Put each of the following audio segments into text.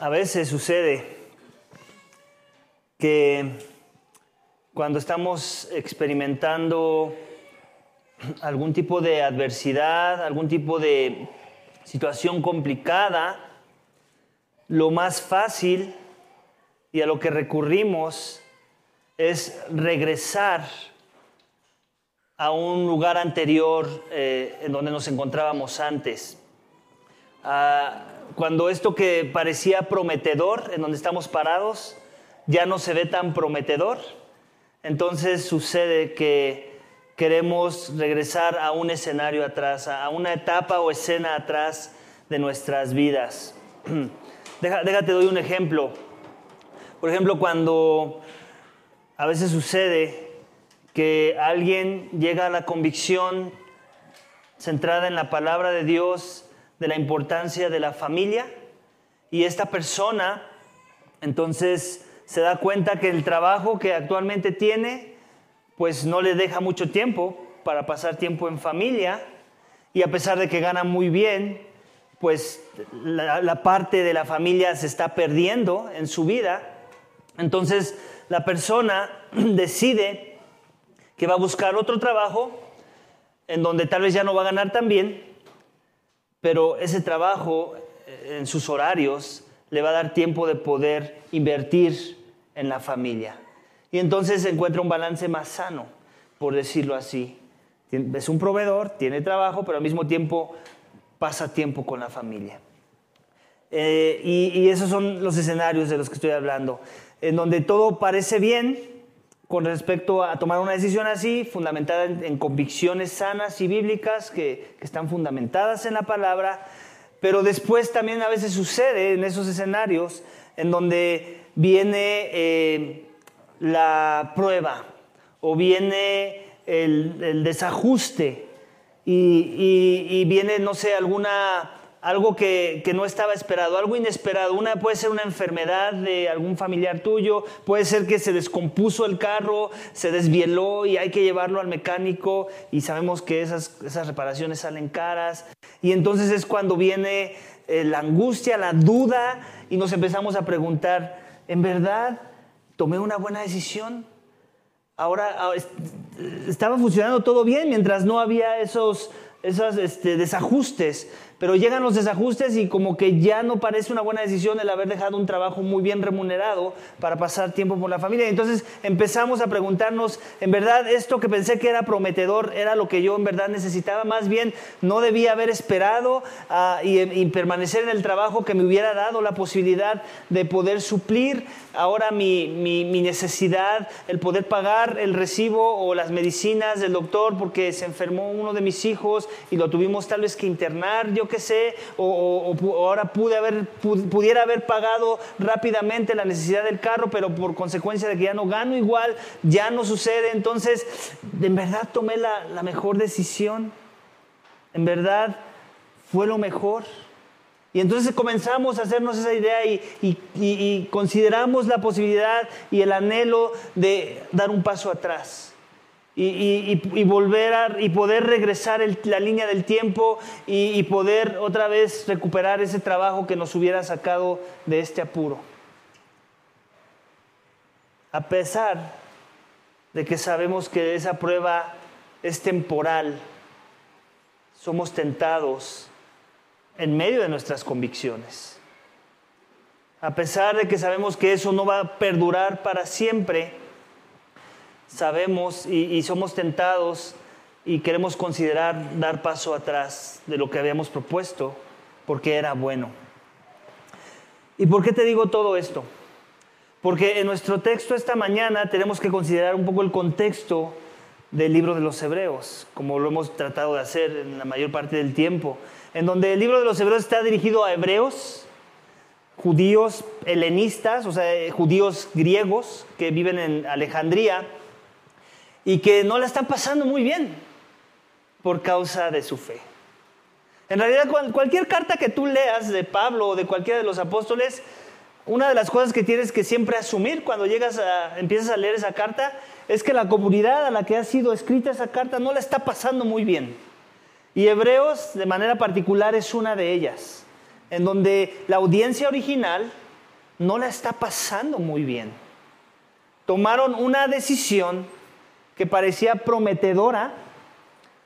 a veces sucede que cuando estamos experimentando algún tipo de adversidad, algún tipo de situación complicada, lo más fácil y a lo que recurrimos es regresar a un lugar anterior eh, en donde nos encontrábamos antes. Ah, cuando esto que parecía prometedor, en donde estamos parados, ya no se ve tan prometedor, entonces sucede que queremos regresar a un escenario atrás, a una etapa o escena atrás de nuestras vidas. Déjate, doy un ejemplo. Por ejemplo, cuando a veces sucede que alguien llega a la convicción centrada en la palabra de Dios de la importancia de la familia y esta persona entonces se da cuenta que el trabajo que actualmente tiene pues no le deja mucho tiempo para pasar tiempo en familia y a pesar de que gana muy bien, pues la, parte de la familia se está perdiendo en su vida. Entonces la persona decide que va a buscar otro trabajo en donde tal vez ya no va a ganar tan bien, pero ese trabajo eh, en sus horarios le va a dar tiempo de poder invertir en la familia. Y entonces se encuentra un balance más sano, por decirlo así. Es un proveedor, tiene trabajo, pero al mismo tiempo pasa tiempo con la familia. Eh, y, esos son los escenarios de los que estoy hablando, en donde todo parece bien con respecto a tomar una decisión así, fundamentada en, convicciones sanas y bíblicas que, están fundamentadas en la palabra, pero después también a veces sucede en esos escenarios en donde viene eh, la prueba o viene el, desajuste y, viene, no sé, alguna, algo que, no estaba esperado, algo inesperado. Una puede ser una enfermedad de algún familiar tuyo, puede ser que se descompuso el carro, se desvieló y hay que llevarlo al mecánico y sabemos que esas, esas reparaciones salen caras. Y entonces es cuando viene eh, la angustia, la duda y nos empezamos a preguntar, ¿en verdad tomé una buena decisión? Ahora ah, estaba funcionando todo bien mientras no había esos, esos este, desajustes pero llegan los desajustes y como que ya no parece una buena decisión el haber dejado un trabajo muy bien remunerado para pasar tiempo con la familia. Entonces empezamos a preguntarnos, en verdad esto que pensé que era prometedor era lo que yo en verdad necesitaba, más bien no debía haber esperado ah, y, permanecer en el trabajo que me hubiera dado la posibilidad de poder suplir ahora mi, necesidad, el poder pagar el recibo o las medicinas del doctor porque se enfermó uno de mis hijos y lo tuvimos tal vez que internar. Que sé, o, ahora pude haber, pudiera haber pagado rápidamente la necesidad del carro, pero por consecuencia de que ya no gano igual, ya no sucede. Entonces, en verdad tomé la, mejor decisión. En verdad fue lo mejor. Y entonces comenzamos a hacernos esa idea y, consideramos la posibilidad y el anhelo de dar un paso atrás y, volver a, y poder regresar la línea del tiempo y, poder otra vez recuperar ese trabajo que nos hubiera sacado de este apuro. A pesar de que sabemos que esa prueba es temporal, somos tentados en medio de nuestras convicciones. A pesar de que sabemos que eso no va a perdurar para siempre, sabemos y, somos tentados y queremos considerar dar paso atrás de lo que habíamos propuesto porque era bueno. ¿Y por qué te digo todo esto? Porque en nuestro texto esta mañana tenemos que considerar un poco el contexto del libro de los Hebreos, como lo hemos tratado de hacer en la mayor parte del tiempo, en donde el libro de los Hebreos está dirigido a hebreos, judíos helenistas, o sea, judíos griegos que viven en Alejandría, y que no la están pasando muy bien por causa de su fe. En realidad, cualquier carta que tú leas de Pablo o de cualquiera de los apóstoles, una de las cosas que tienes que siempre asumir cuando llegas a, empiezas a leer esa carta es que la comunidad a la que ha sido escrita esa carta no la está pasando muy bien. Y Hebreos, de manera particular, es una de ellas, en donde la audiencia original no la está pasando muy bien. Tomaron una decisión que parecía prometedora,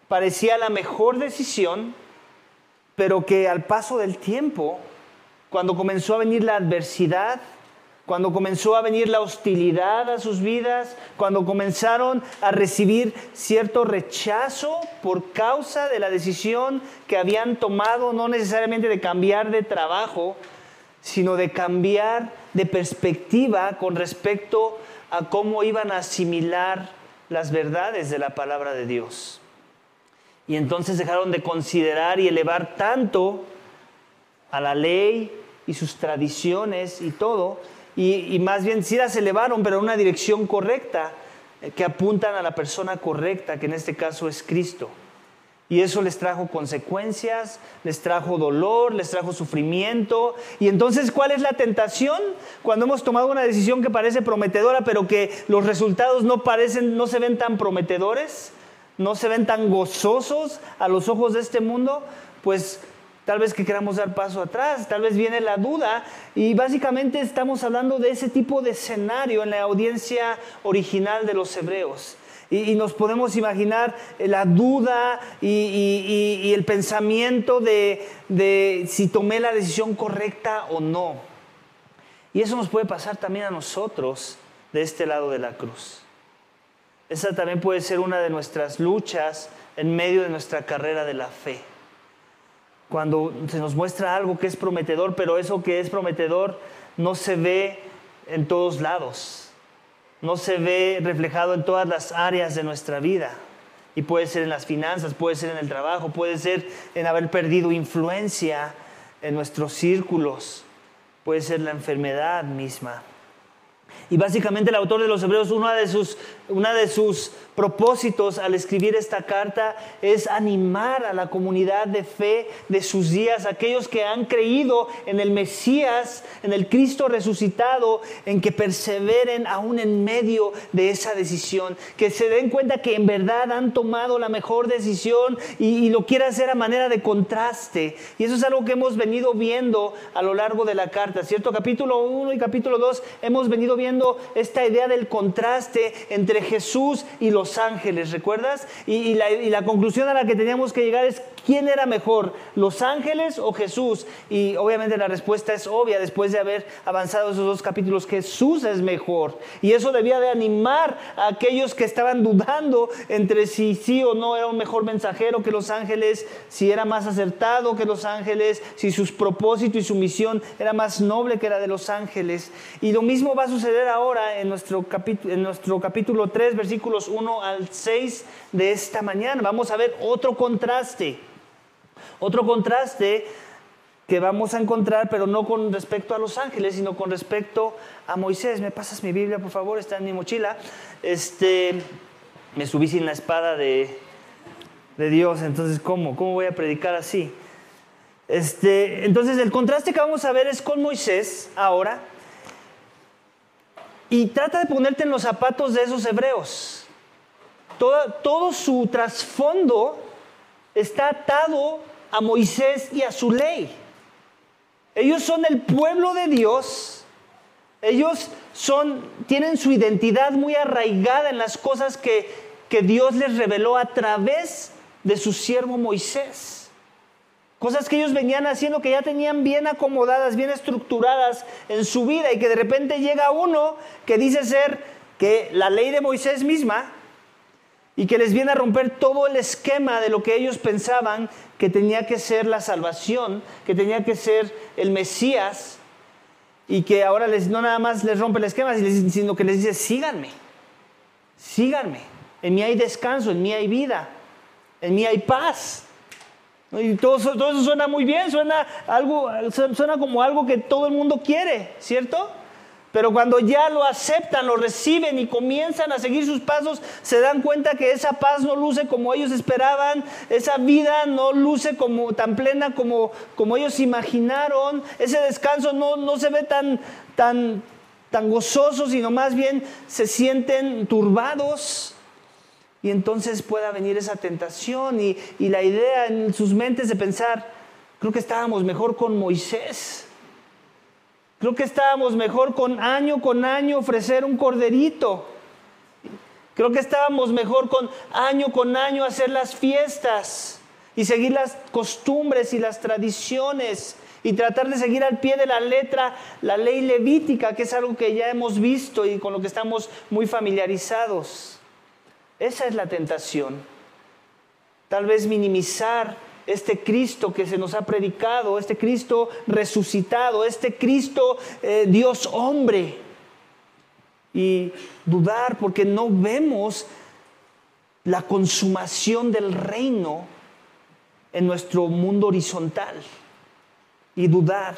parecía la mejor decisión, pero que al paso del tiempo, cuando comenzó a venir la adversidad, cuando comenzó a venir la hostilidad a sus vidas, cuando comenzaron a recibir cierto rechazo por causa de la decisión que habían tomado, no necesariamente de cambiar de trabajo, sino de cambiar de perspectiva con respecto a cómo iban a asimilar las verdades de la palabra de Dios. Y entonces dejaron de considerar y elevar tanto a la ley y sus tradiciones y todo, y, más bien sí las elevaron, pero en una dirección correcta, eh, que apuntan a la persona correcta, que en este caso es Cristo. Y eso les trajo consecuencias, les trajo dolor, les trajo sufrimiento. Y entonces, ¿cuál es la tentación? Cuando hemos tomado una decisión que parece prometedora, pero que los resultados no parecen, no se ven tan prometedores, no se ven tan gozosos a los ojos de este mundo, pues tal vez que queramos dar paso atrás, tal vez viene la duda y básicamente estamos hablando de ese tipo de escenario en la audiencia original de los hebreos. Y, nos podemos imaginar la duda y, el pensamiento de, si tomé la decisión correcta o no. Y eso nos puede pasar también a nosotros de este lado de la cruz. Esa también puede ser una de nuestras luchas en medio de nuestra carrera de la fe cuando se nos muestra algo que es prometedor, pero eso que es prometedor no se ve en todos lados, no se ve reflejado en todas las áreas de nuestra vida. Y puede ser en las finanzas, puede ser en el trabajo, puede ser en haber perdido influencia en nuestros círculos, puede ser la enfermedad misma. Y básicamente el autor de los Hebreos, una de sus, una de sus propósitos al escribir esta carta es animar a la comunidad de fe de sus días, aquellos que han creído en el Mesías, en el Cristo resucitado, en que perseveren aún en medio de esa decisión, que se den cuenta que en verdad han tomado la mejor decisión y, lo quieren hacer a manera de contraste. Y eso es algo que hemos venido viendo a lo largo de la carta, ¿cierto? Capítulo 1 y capítulo 2 hemos venido viendo esta idea del contraste entre Jesús y los ángeles, ¿recuerdas? Y, la, conclusión a la que teníamos que llegar es quién era mejor, los ángeles o Jesús. Y obviamente la respuesta es obvia después de haber avanzado esos dos capítulos, Jesús es mejor. Y eso debía de animar a aquellos que estaban dudando entre si sí o no era un mejor mensajero que los ángeles, si era más acertado que los ángeles, si sus propósitos y su misión era más noble que la de los ángeles. Y lo mismo va a suceder ahora en nuestro, en nuestro capítulo 3, versículos 1 al 6 de esta mañana. Vamos a ver otro contraste. Otro contraste que vamos a encontrar, pero no con respecto a los ángeles, sino con respecto a Moisés. ¿Me pasas mi Biblia, por favor? Está en mi mochila. Este, me subí sin la espada de, de Dios, entonces, ¿cómo? ¿Cómo voy a predicar así? Este, entonces, el contraste que vamos a ver es con Moisés ahora. Y trata de ponerte en los zapatos de esos hebreos todo, su trasfondo está atado a Moisés y a su ley. Ellos son el pueblo de Dios. Ellos son, tienen su identidad muy arraigada en las cosas que, que Dios les reveló a través de su siervo Moisés. Cosas que ellos venían haciendo que ya tenían bien acomodadas, bien estructuradas en su vida y que de repente llega uno que dice ser que la ley de Moisés misma y que les viene a romper todo el esquema de lo que ellos pensaban que tenía que ser la salvación, que tenía que ser el Mesías, y que ahora les, no nada más les rompe el esquema, sino que les dice, síganme, síganme, en mí hay descanso, en mí hay vida, en mí hay paz. Y todo, todo eso suena muy bien, suena, algo, suena como algo que todo el mundo quiere, ¿cierto? Pero cuando ya lo aceptan, lo reciben y comienzan a seguir sus pasos, se dan cuenta que esa paz no luce como ellos esperaban, esa vida no luce como tan plena como, como ellos imaginaron, ese descanso no, no se ve tan, tan, tan gozoso, sino más bien se sienten turbados. Y entonces pueda venir esa tentación y, y la idea en sus mentes de pensar, creo que estábamos mejor con Moisés. Creo que estábamos mejor con año con año ofrecer un corderito. Creo que estábamos mejor con año con año hacer las fiestas y seguir las costumbres y las tradiciones y tratar de seguir al pie de la letra la ley levítica, que es algo que ya hemos visto y con lo que estamos muy familiarizados. Esa es la tentación. Tal vez minimizar este Cristo que se nos ha predicado, este Cristo resucitado, este Cristo eh, Dios hombre. Y dudar porque no vemos la consumación del reino en nuestro mundo horizontal y dudar.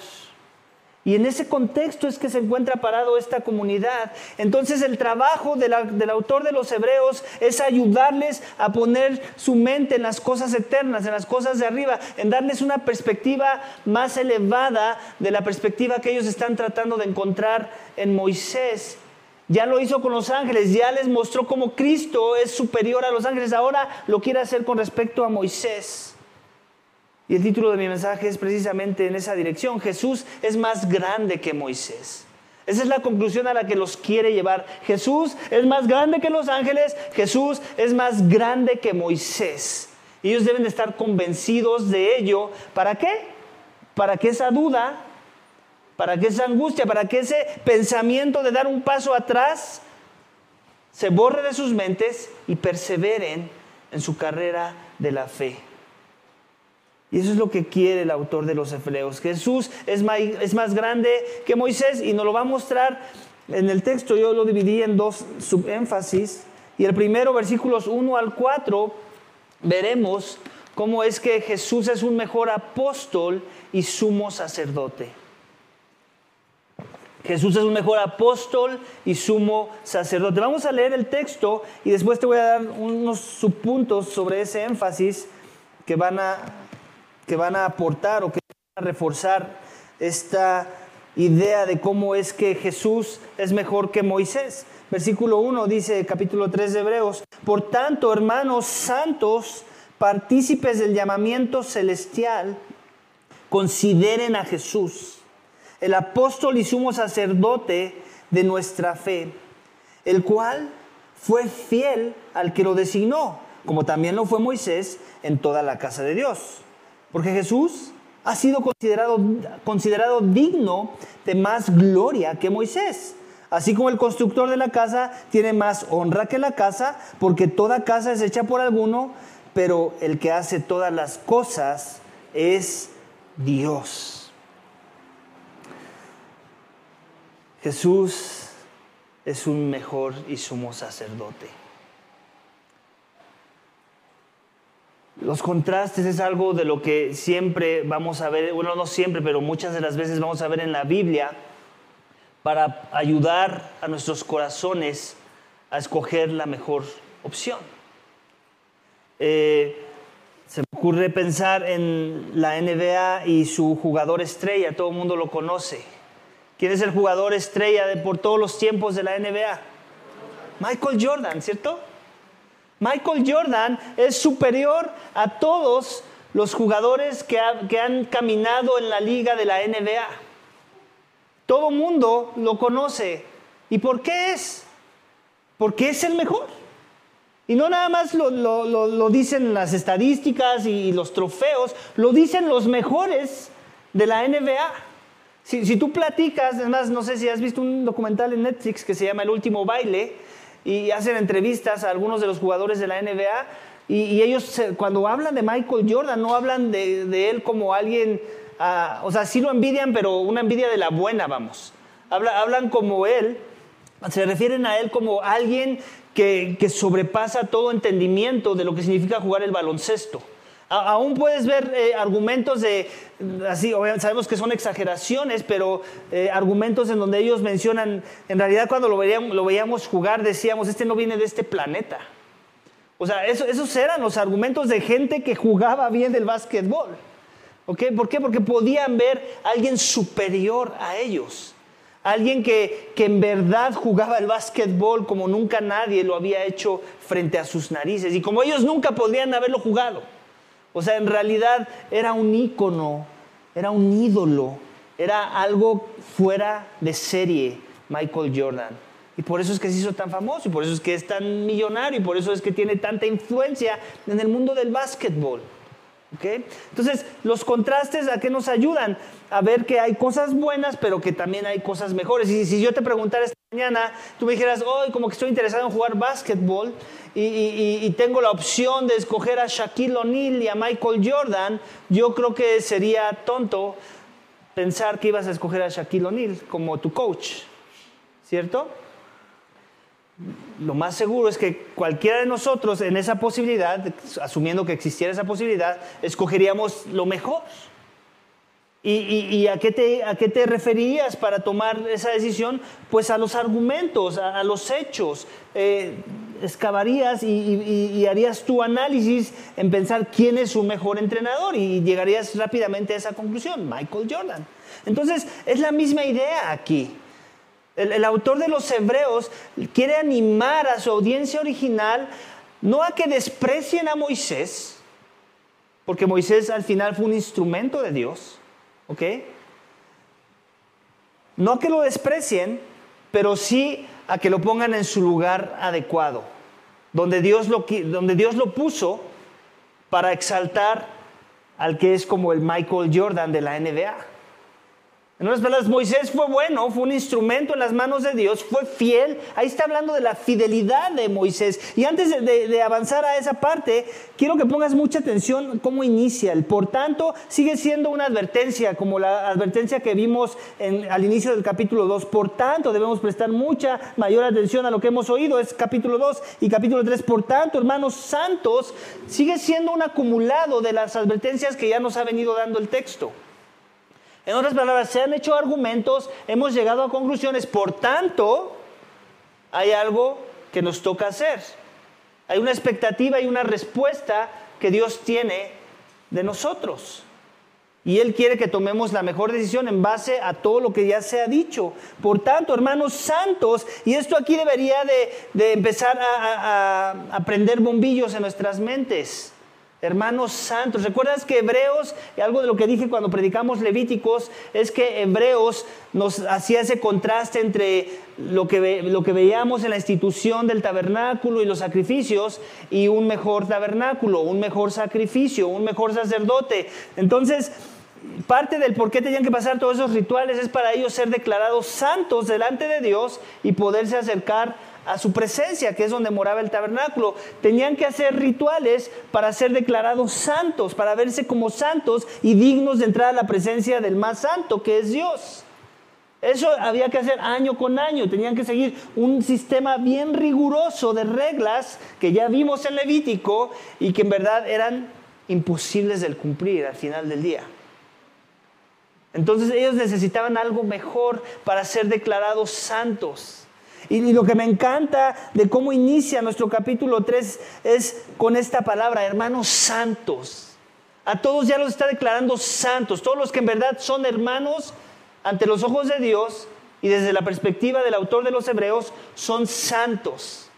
Y en ese contexto es que se encuentra parado esta comunidad. Entonces el trabajo del autor de los Hebreos es ayudarles a poner su mente en las cosas eternas, en las cosas de arriba, en darles una perspectiva más elevada de la perspectiva que ellos están tratando de encontrar en Moisés. Ya lo hizo con los ángeles, ya les mostró cómo Cristo es superior a los ángeles. Ahora lo quiere hacer con respecto a Moisés. Y el título de mi mensaje es precisamente en esa dirección. Jesús es más grande que Moisés. Esa es la conclusión a la que los quiere llevar. Jesús es más grande que los ángeles. Jesús es más grande que Moisés. Ellos deben de estar convencidos de ello. ¿Para qué? Para que esa duda, para que esa angustia, para que ese pensamiento de dar un paso atrás se borre de sus mentes y perseveren en su carrera de la fe. Y eso es lo que quiere el autor de los Hebreos. Jesús es más, es más grande que Moisés y nos lo va a mostrar en el texto. Yo lo dividí en dos subénfasis. Y el primero, versículos 1 al 4, veremos cómo es que Jesús es un mejor apóstol y sumo sacerdote. Jesús es un mejor apóstol y sumo sacerdote. Vamos a leer el texto y después te voy a dar unos subpuntos sobre ese énfasis que van a que van a aportar o que van a reforzar esta idea de cómo es que Jesús es mejor que Moisés. Versículo 1 dice, capítulo 3 de Hebreos, por tanto, hermanos santos, partícipes del llamamiento celestial, consideren a Jesús, el apóstol y sumo sacerdote de nuestra fe, el cual fue fiel al que lo designó, como también lo fue Moisés en toda la casa de Dios. Porque Jesús ha sido considerado, considerado digno de más gloria que Moisés. Así como el constructor de la casa tiene más honra que la casa, porque toda casa es hecha por alguno, pero el que hace todas las cosas es Dios. Jesús es un mejor y sumo sacerdote. Los contrastes es algo de lo que siempre vamos a ver, bueno, no siempre, pero muchas de las veces vamos a ver en la Biblia para ayudar a nuestros corazones a escoger la mejor opción. Eh, se me ocurre pensar en la NBA y su jugador estrella, todo el mundo lo conoce. ¿Quién es el jugador estrella de por todos los tiempos de la NBA? Michael Jordan, ¿cierto? Michael Jordan es superior a todos los jugadores que, han caminado en la liga de la NBA. Todo mundo lo conoce. ¿Y por qué es? Porque es el mejor. Y no nada más lo, dicen las estadísticas y, los trofeos, lo dicen los mejores de la NBA. Si, si, tú platicas, además, no sé si has visto un documental en Netflix que se llama El último baile, y hacen entrevistas a algunos de los jugadores de la NBA y, ellos cuando hablan de Michael Jordan no hablan de, él como alguien, ah, o sea, sí lo envidian, pero una envidia de la buena, vamos. hablan como él, se refieren a él como alguien que, que sobrepasa todo entendimiento de lo que significa jugar el baloncesto. Aún puedes ver eh, argumentos de, así, sabemos que son exageraciones, pero eh, argumentos en donde ellos mencionan, en realidad cuando lo veíamos, jugar decíamos, este no viene de este planeta. O sea, esos eran los argumentos de gente que jugaba bien el básquetbol. ¿Ok? ¿Por qué? Porque podían ver a alguien superior a ellos. Alguien que, que en verdad jugaba el básquetbol como nunca nadie lo había hecho frente a sus narices. Y como ellos nunca podrían haberlo jugado. O sea, en realidad era un ícono, era un ídolo Era algo fuera de serie, Michael Jordan. Y por eso es que se hizo tan famoso, y por eso es que es tan millonario, y por eso es que tiene tanta influencia en el mundo del básquetbol. Entonces, los contrastes a qué nos ayudan? A ver que hay cosas buenas, pero que también hay cosas mejores. Y si yo te preguntara esta mañana, tú me dijeras, hoy como que estoy interesado en jugar básquetbol y, y, tengo la opción de escoger a Shaquille O'Neal y a Michael Jordan, yo creo que sería tonto pensar que ibas a escoger a Shaquille O'Neal como tu coach, ¿cierto? Lo más seguro es que cualquiera de nosotros en esa posibilidad, asumiendo que existiera esa posibilidad, escogeríamos lo mejor. ¿Y, a, qué te, a, qué te, referías para tomar esa decisión? Pues a los argumentos, a, los hechos. Eh, excavarías y, harías tu análisis en pensar quién es su mejor entrenador y llegarías rápidamente a esa conclusión, Michael Jordan. Entonces, es la misma idea aquí. El, autor de los Hebreos quiere animar a su audiencia original no a que desprecien a Moisés, porque Moisés al final fue un instrumento de Dios, ¿ok? No a que lo desprecien, pero sí a que lo pongan en su lugar adecuado, donde Dios lo, donde Dios lo puso para exaltar al que es como el Michael Jordan de la NBA. En otras palabras, Moisés fue bueno, fue un instrumento en las manos de Dios, fue fiel. Ahí está hablando de la fidelidad de Moisés. Y antes de, avanzar a esa parte, quiero que pongas mucha atención cómo inicia. El por tanto sigue siendo una advertencia, como la advertencia que vimos al inicio del capítulo 2. Por tanto, debemos prestar mucha mayor atención a lo que hemos oído. Es capítulo 2 y capítulo 3. Por tanto, hermanos santos, sigue siendo un acumulado de las advertencias que ya nos ha venido dando el texto. En otras palabras, se han hecho argumentos, hemos llegado a conclusiones, por tanto, hay algo que nos toca hacer. Hay una expectativa y una respuesta que Dios tiene de nosotros. Y Él quiere que tomemos la mejor decisión en base a todo lo que ya se ha dicho. Por tanto, hermanos santos, y esto aquí debería de, empezar a, a prender bombillos en nuestras mentes hermanos santos. ¿Recuerdas que Hebreos, algo de lo que dije cuando predicamos Levíticos, es que Hebreos nos hacía ese contraste entre lo que, lo que veíamos en la institución del tabernáculo y los sacrificios y un mejor tabernáculo, un mejor sacrificio, un mejor sacerdote? Entonces, parte del por qué tenían que pasar todos esos rituales es para ellos ser declarados santos delante de Dios y poderse acercar a su presencia, que es donde moraba el tabernáculo. Tenían que hacer rituales para ser declarados santos, para verse como santos y dignos de entrar a la presencia del más santo, que es Dios. Eso había que hacer año con año, tenían que seguir un sistema bien riguroso de reglas que ya vimos en Levítico y que en verdad eran imposibles de cumplir al final del día. Entonces ellos necesitaban algo mejor para ser declarados santos. Y, lo que me encanta de cómo inicia nuestro capítulo 3 es con esta palabra, hermanos santos. A todos ya los está declarando santos, todos los que en verdad son hermanos ante los ojos de Dios y desde la perspectiva del autor de los Hebreos, son santos.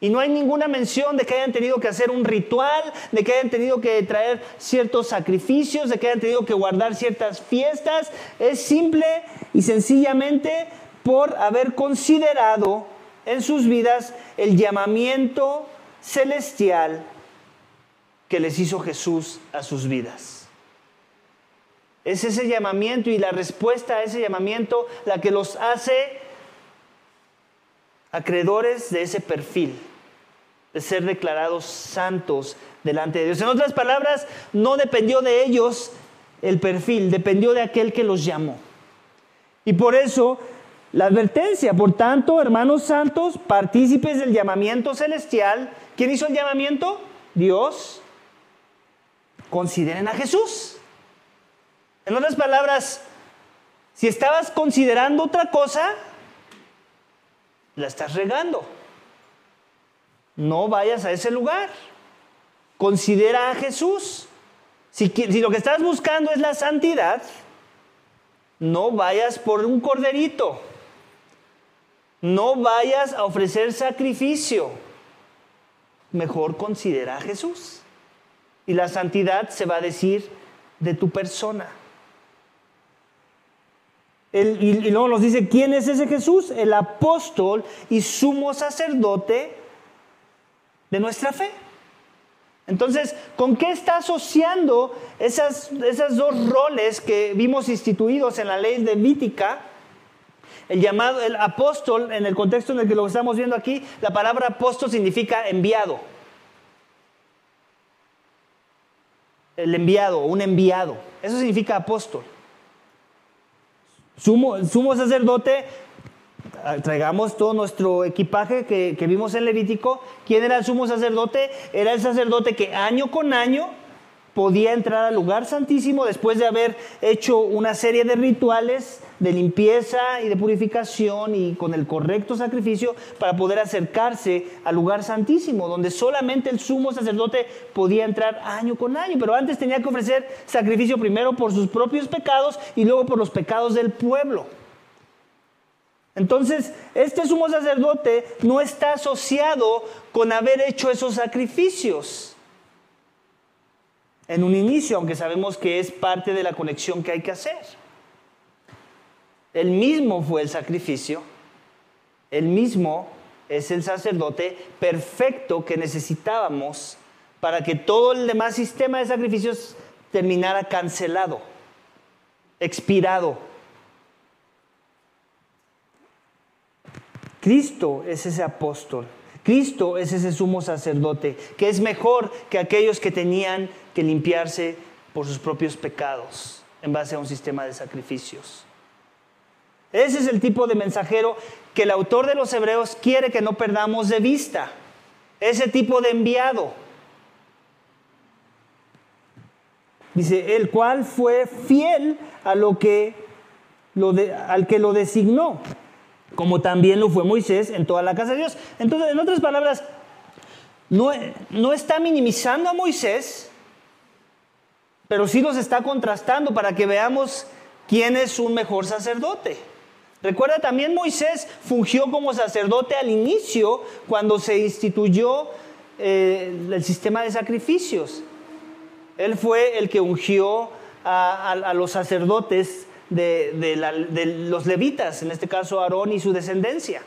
Y no hay ninguna mención de que hayan tenido que hacer un ritual, de que hayan tenido que traer ciertos sacrificios, de que hayan tenido que guardar ciertas fiestas. Es simple y sencillamente por haber considerado en sus vidas el llamamiento celestial que les hizo Jesús a sus vidas. Es ese llamamiento y la respuesta a ese llamamiento la que los hace acreedores de ese perfil, de ser declarados santos delante de Dios. En otras palabras, no dependió de ellos el perfil, dependió de aquel que los llamó. Y por eso la advertencia, por tanto, hermanos santos, partícipes del llamamiento celestial. ¿Quién hizo el llamamiento? Dios. Consideren a Jesús. En otras palabras, si estabas considerando otra cosa, la estás regando. No vayas a ese lugar. Considera a Jesús. Si, si, lo que estás buscando es la santidad, no vayas por un corderito no vayas a ofrecer sacrificio. Mejor considera a Jesús. Y la santidad se va a decir de tu persona. y, luego nos dice, ¿quién es ese Jesús? El apóstol y sumo sacerdote de nuestra fe. Entonces, ¿con qué está asociando esas, esas dos roles que vimos instituidos en la ley levítica? El llamado, el apóstol, en el contexto en el que lo estamos viendo aquí, la palabra apóstol significa enviado. El enviado, un enviado. Eso significa apóstol. Sumo, sumo sacerdote, ah, traigamos todo nuestro equipaje que, que vimos en Levítico. ¿Quién era el sumo sacerdote? Era el sacerdote que año con año podía entrar al lugar santísimo después de haber hecho una serie de rituales de limpieza y de purificación y con el correcto sacrificio para poder acercarse al lugar santísimo, donde solamente el sumo sacerdote podía entrar año con año, pero antes tenía que ofrecer sacrificio primero por sus propios pecados y luego por los pecados del pueblo. Entonces, este sumo sacerdote no está asociado con haber hecho esos sacrificios en un inicio, aunque sabemos que es parte de la conexión que hay que hacer. El mismo fue el sacrificio, el mismo es el sacerdote perfecto que necesitábamos para que todo el demás sistema de sacrificios terminara cancelado, expirado. Cristo es ese apóstol Cristo es ese sumo sacerdote que es mejor que aquellos que tenían que limpiarse por sus propios pecados en base a un sistema de sacrificios. Ese es el tipo de mensajero que el autor de los Hebreos quiere que no perdamos de vista. Ese tipo de enviado. Dice, el cual fue fiel a lo que al que lo designó como también lo fue Moisés en toda la casa de Dios. Entonces, en otras palabras, no, no está minimizando a Moisés, pero sí los está contrastando para que veamos quién es un mejor sacerdote. Recuerda también Moisés fungió como sacerdote al inicio cuando se instituyó eh, el sistema de sacrificios. Él fue el que ungió a los sacerdotes de, los levitas, en este caso Aarón y su descendencia.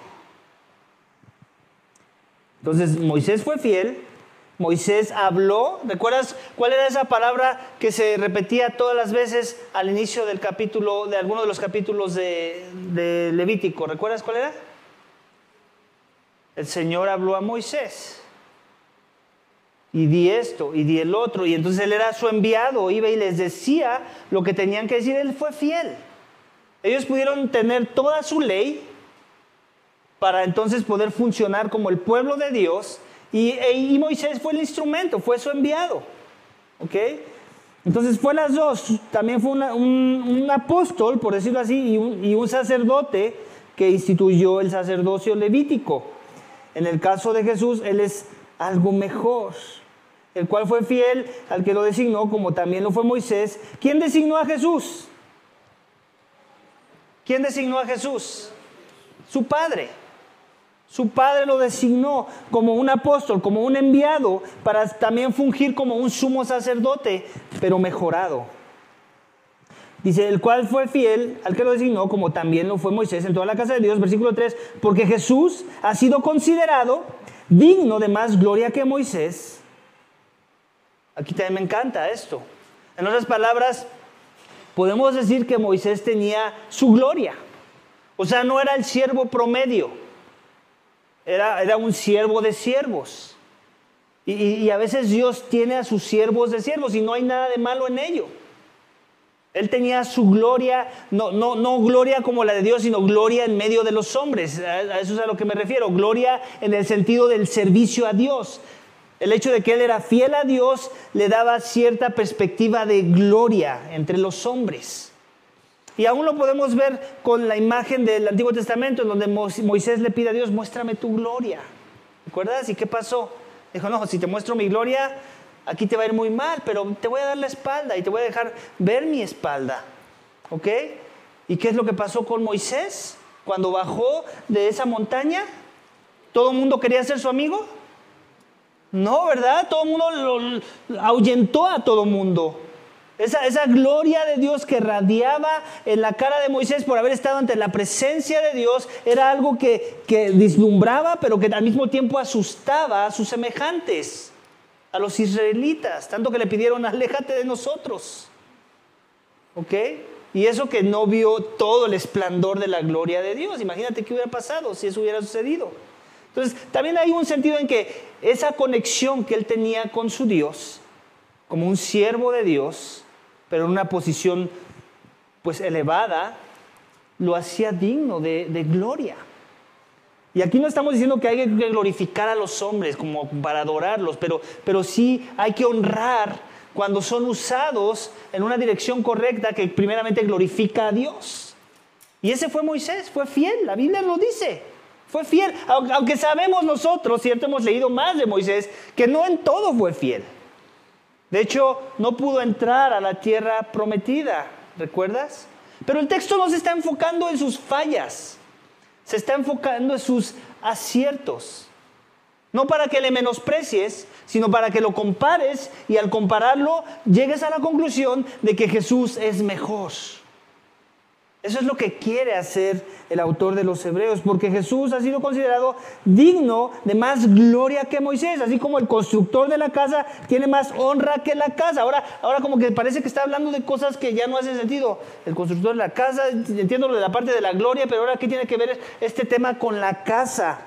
Entonces Moisés fue fiel, Moisés habló, ¿recuerdas cuál era esa palabra que se repetía todas las veces al inicio del capítulo, de alguno de los capítulos de, Levítico? ¿Recuerdas cuál era? El Señor habló a Moisés y di esto y di el otro. Y entonces él era su enviado, iba y les decía lo que tenían que decir. Él fue fiel. Ellos pudieron tener toda su ley para entonces poder funcionar como el pueblo de Dios. Y, e, Moisés fue el instrumento, fue su enviado. ¿Ok? Entonces fue las dos. También fue un, apóstol, por decirlo así, y un, y un sacerdote que instituyó el sacerdocio levítico. En el caso de Jesús, él es algo mejor, el cual fue fiel al que lo designó, como también lo fue Moisés. ¿Quién designó a Jesús? ¿Quién designó a Jesús? Su Padre. Su Padre lo designó como un apóstol, como un enviado, para también fungir como un sumo sacerdote, pero mejorado. Dice, el cual fue fiel al que lo designó, como también lo fue Moisés en toda la casa de Dios, versículo 3, porque Jesús ha sido considerado digno de más gloria que Moisés. Aquí también me encanta esto. En otras palabras, podemos decir que Moisés tenía su gloria. O sea, no era el siervo promedio, era, era un siervo de siervos. Y, y, a veces Dios tiene a sus siervos de siervos y no hay nada de malo en ello. Él tenía su gloria, no, no, no gloria como la de Dios, sino gloria en medio de los hombres. A eso es a lo que me refiero. Gloria en el sentido del servicio a Dios. El hecho de que él era fiel a Dios le daba cierta perspectiva de gloria entre los hombres. Y aún lo podemos ver con la imagen del Antiguo Testamento, en donde Moisés le pide a Dios, muéstrame tu gloria. ¿Recuerdas? ¿Y qué pasó? Dijo, no, si te muestro mi gloria, aquí te va a ir muy mal, pero te voy a dar la espalda y te voy a dejar ver mi espalda. ¿Ok? ¿Y qué es lo que pasó con Moisés cuando bajó de esa montaña? ¿Todo el mundo quería ser su amigo? No, ¿verdad? Todo el mundo lo, ahuyentó a todo el mundo. Esa, gloria de Dios que radiaba en la cara de Moisés por haber estado ante la presencia de Dios era algo que, que vislumbraba, pero que al mismo tiempo asustaba a sus semejantes, a los israelitas, tanto que le pidieron, aléjate de nosotros. ¿Ok? Y eso que no vio todo el esplendor de la gloria de Dios. Imagínate qué hubiera pasado si eso hubiera sucedido. Entonces, también hay un sentido en que esa conexión que él tenía con su Dios, como un siervo de Dios, pero en una posición pues elevada, lo hacía digno de, de gloria. Y aquí no estamos diciendo que hay que glorificar a los hombres como para adorarlos, pero, pero sí hay que honrar cuando son usados en una dirección correcta que primeramente glorifica a Dios. Y ese fue Moisés, fue fiel, la Biblia lo dice, fue fiel, aunque sabemos nosotros, cierto, hemos leído más de Moisés, que no en todo fue fiel. De hecho, no pudo entrar a la tierra prometida, ¿recuerdas? Pero el texto no se está enfocando en sus fallas, se está enfocando en sus aciertos. No para que le menosprecies, sino para que lo compares y al compararlo llegues a la conclusión de que Jesús es mejor. Eso es lo que quiere hacer el autor de los Hebreos, porque Jesús ha sido considerado digno de más gloria que Moisés, así como el constructor de la casa tiene más honra que la casa. Ahora, ahora como que parece que está hablando de cosas que ya no hacen sentido. El constructor de la casa, entiendo lo de la parte de la gloria, pero ahora ¿qué tiene que ver este tema con la casa?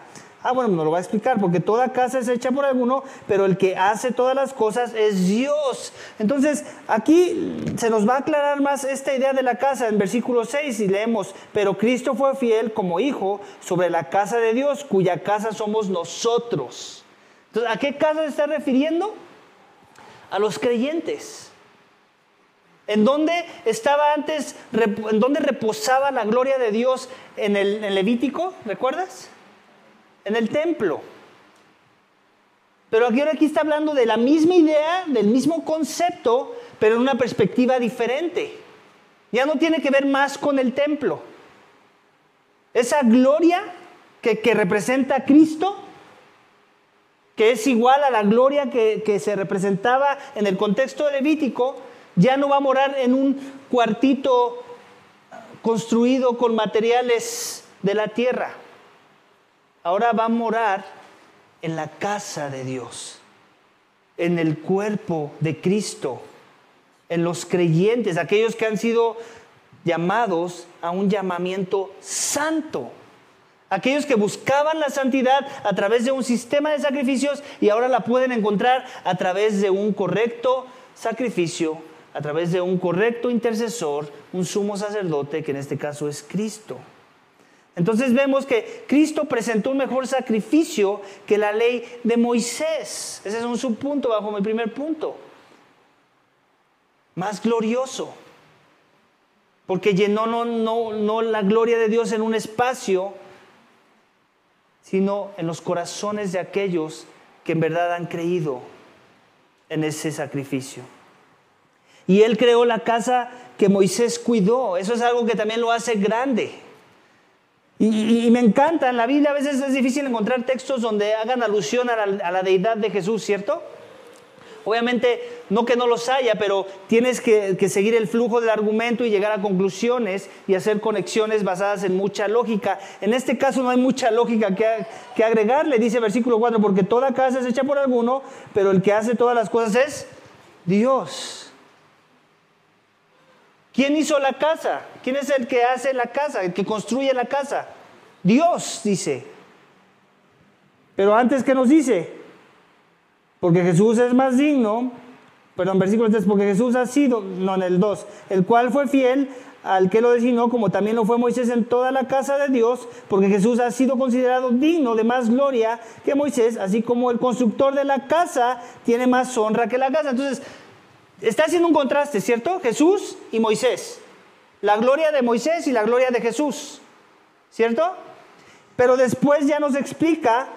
Ah, bueno, me lo va a explicar, porque toda casa es hecha por alguno, pero el que hace todas las cosas es Dios. Entonces, aquí se nos va a aclarar más esta idea de la casa en versículo 6 y leemos, pero Cristo fue fiel como hijo sobre la casa de Dios, cuya casa somos nosotros. Entonces, ¿a qué casa se está refiriendo? A los creyentes. ¿En dónde estaba antes, en dónde reposaba la gloria de Dios en el en Levítico? ¿Recuerdas? En el templo. Pero aquí ahora aquí está hablando de la misma idea, del mismo concepto, pero en una perspectiva diferente. Ya no tiene que ver más con el templo. Esa gloria que, representa a Cristo, que es igual a la gloria que, que se representaba en el contexto levítico, ya no va a morar en un cuartito construido con materiales de la tierra ahora va a morar en la casa de Dios, en el cuerpo de Cristo, en los creyentes, aquellos que han sido llamados a un llamamiento santo. Aquellos que buscaban la santidad a través de un sistema de sacrificios y ahora la pueden encontrar a través de un correcto sacrificio, a través de un correcto intercesor, un sumo sacerdote, que en este caso es Cristo. Entonces vemos que Cristo presentó un mejor sacrificio que la ley de Moisés. Ese es un subpunto bajo mi primer punto. Más glorioso. Porque llenó no, no, no la gloria de Dios en un espacio, sino en los corazones de aquellos que en verdad han creído en ese sacrificio. Y Él creó la casa que Moisés cuidó. Eso es algo que también lo hace grande. Y, me encanta, en la Biblia a veces es difícil encontrar textos donde hagan alusión a la, deidad de Jesús, ¿cierto? Obviamente, no que no los haya, pero tienes que, seguir el flujo del argumento y llegar a conclusiones y hacer conexiones basadas en mucha lógica. En este caso no hay mucha lógica que, que agregarle, dice versículo 4, porque toda casa es hecha por alguno, pero el que hace todas las cosas es Dios. ¿Quién hizo la casa? ¿Quién es el que hace la casa, el que construye la casa? Dios dice. Pero antes que nos dice, porque Jesús es más digno, perdón, versículo 3, porque Jesús ha sido, no en el 2, el cual fue fiel al que lo designó, como también lo fue Moisés en toda la casa de Dios, porque Jesús ha sido considerado digno de más gloria que Moisés, así como el constructor de la casa tiene más honra que la casa. Entonces, está haciendo un contraste, ¿cierto? Jesús y Moisés. La gloria de Moisés y la gloria de Jesús, ¿cierto? Pero después ya nos explica,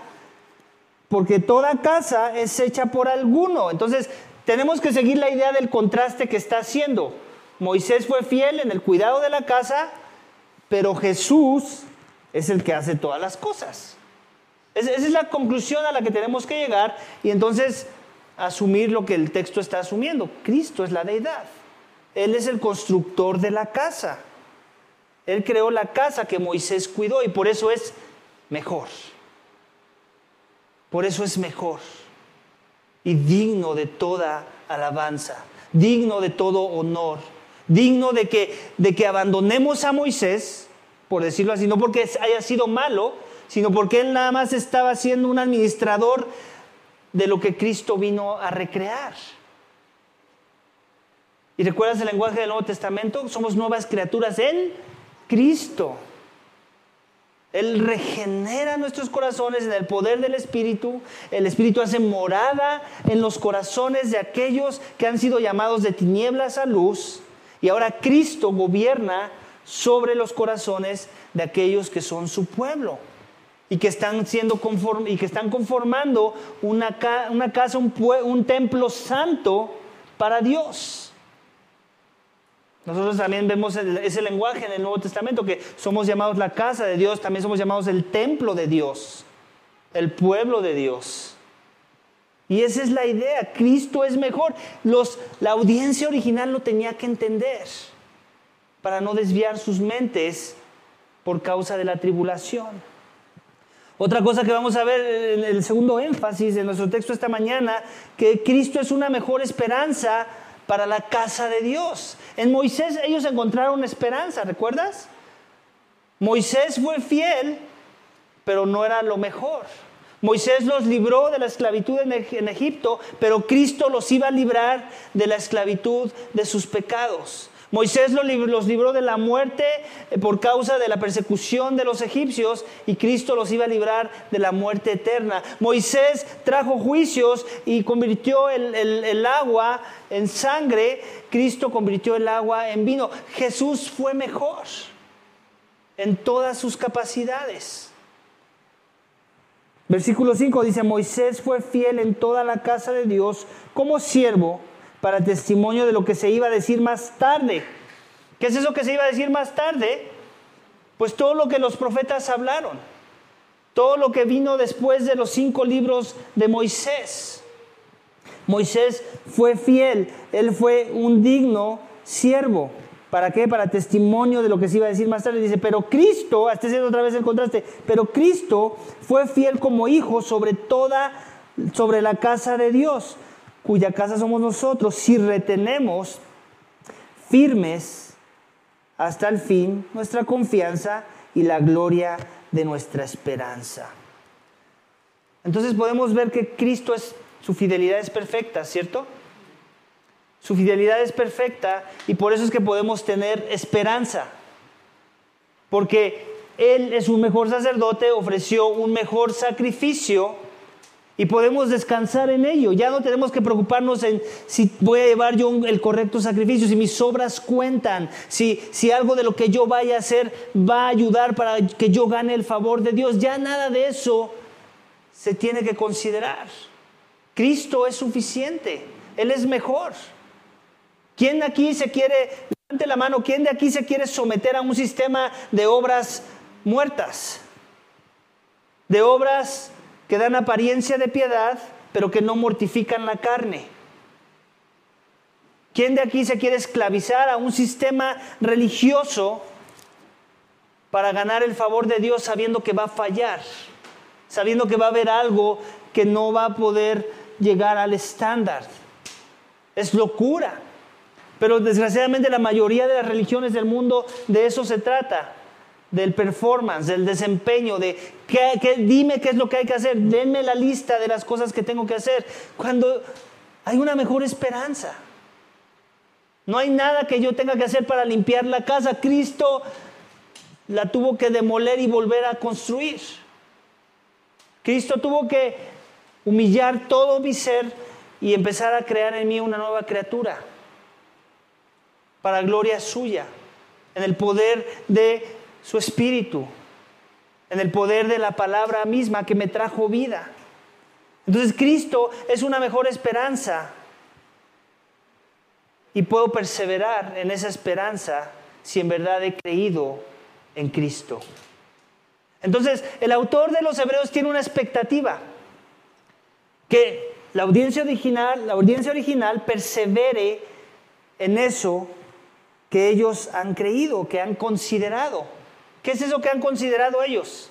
porque toda casa es hecha por alguno. Entonces, tenemos que seguir la idea del contraste que está haciendo. Moisés fue fiel en el cuidado de la casa, pero Jesús es el que hace todas las cosas. Esa es la conclusión a la que tenemos que llegar y entonces asumir lo que el texto está asumiendo. Cristo es la deidad. Él es el constructor de la casa. Él creó la casa que Moisés cuidó y por eso es mejor. Por eso es mejor y digno de toda alabanza, digno de todo honor, digno de que, de que abandonemos a Moisés, por decirlo así, no porque haya sido malo, sino porque él nada más estaba siendo un administrador de lo que Cristo vino a recrear. ¿Y recuerdas el lenguaje del Nuevo Testamento? Somos nuevas criaturas en Cristo. Él regenera nuestros corazones en el poder del Espíritu. El Espíritu hace morada en los corazones de aquellos que han sido llamados de tinieblas a luz. Y ahora Cristo gobierna sobre los corazones de aquellos que son su pueblo y que están siendo y que están conformando una, una casa, un, un templo santo para Dios. Nosotros también vemos ese lenguaje en el Nuevo Testamento, que somos llamados la casa de Dios, también somos llamados el templo de Dios, el pueblo de Dios. Y esa es la idea, Cristo es mejor. Los, la audiencia original lo tenía que entender para no desviar sus mentes por causa de la tribulación. Otra cosa que vamos a ver en el segundo énfasis de nuestro texto esta mañana, que Cristo es una mejor esperanza para la casa de Dios. En Moisés ellos encontraron esperanza, ¿recuerdas? Moisés fue fiel, pero no era lo mejor. Moisés los libró de la esclavitud en Egipto, pero Cristo los iba a librar de la esclavitud de sus pecados. Moisés los libró de la muerte eh, por causa de la persecución de los egipcios y Cristo los iba a librar de la muerte eterna. Moisés trajo juicios y convirtió el, el agua en sangre. Cristo convirtió el agua en vino. Jesús fue mejor en todas sus capacidades. Versículo 5 dice, Moisés fue fiel en toda la casa de Dios como siervo para testimonio de lo que se iba a decir más tarde. ¿Qué es eso que se iba a decir más tarde? Pues todo lo que los profetas hablaron, todo lo que vino después de los cinco libros de Moisés. Moisés fue fiel, él fue un digno siervo. ¿Para qué? Para testimonio de lo que se iba a decir más tarde. Dice, pero Cristo, este es otra vez el contraste, pero Cristo fue fiel como hijo sobre toda, sobre la casa de Dios cuya casa somos nosotros, si retenemos firmes hasta el fin nuestra confianza y la gloria de nuestra esperanza. Entonces podemos ver que Cristo es, su fidelidad es perfecta, ¿cierto? Su fidelidad es perfecta y por eso es que podemos tener esperanza. Porque Él es un mejor sacerdote, ofreció un mejor sacrificio y podemos descansar en ello. Ya no tenemos que preocuparnos en si voy a llevar yo el correcto sacrificio, si mis obras cuentan, si, si algo de lo que yo vaya a hacer va a ayudar para que yo gane el favor de Dios. Ya nada de eso se tiene que considerar. Cristo es suficiente, Él es mejor. ¿Quién de aquí se quiere, levante la mano, quién de aquí se quiere someter a un sistema de obras muertas? De obras que dan apariencia de piedad, pero que no mortifican la carne. ¿Quién de aquí se quiere esclavizar a un sistema religioso para ganar el favor de Dios sabiendo que va a fallar? Sabiendo que va a haber algo que no va a poder llegar al estándar. Es locura. Pero desgraciadamente la mayoría de las religiones del mundo de eso se trata del performance, del desempeño, de qué, dime qué es lo que hay que hacer, denme la lista de las cosas que tengo que hacer, cuando hay una mejor esperanza. No hay nada que yo tenga que hacer para limpiar la casa. Cristo la tuvo que demoler y volver a construir. Cristo tuvo que humillar todo mi ser y empezar a crear en mí una nueva criatura para gloria suya, en el poder de su espíritu, en el poder de la palabra misma que me trajo vida. Entonces Cristo es una mejor esperanza y puedo perseverar en esa esperanza si en verdad he creído en Cristo. Entonces, el autor de los Hebreos tiene una expectativa que la audiencia original, la audiencia original persevere en eso que ellos han creído, que han considerado. ¿Qué es eso que han considerado ellos?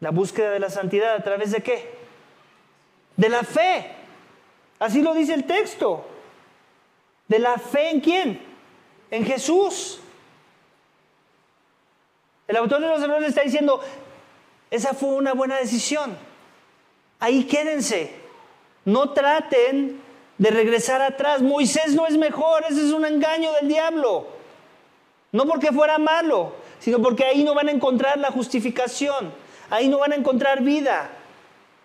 La búsqueda de la santidad a través de qué? De la fe. Así lo dice el texto. ¿De la fe en quién? En Jesús. El autor de los errores está diciendo, esa fue una buena decisión. Ahí quédense. No traten de regresar atrás. Moisés no es mejor, ese es un engaño del diablo. No porque fuera malo, sino porque ahí no van a encontrar la justificación, ahí no van a encontrar vida.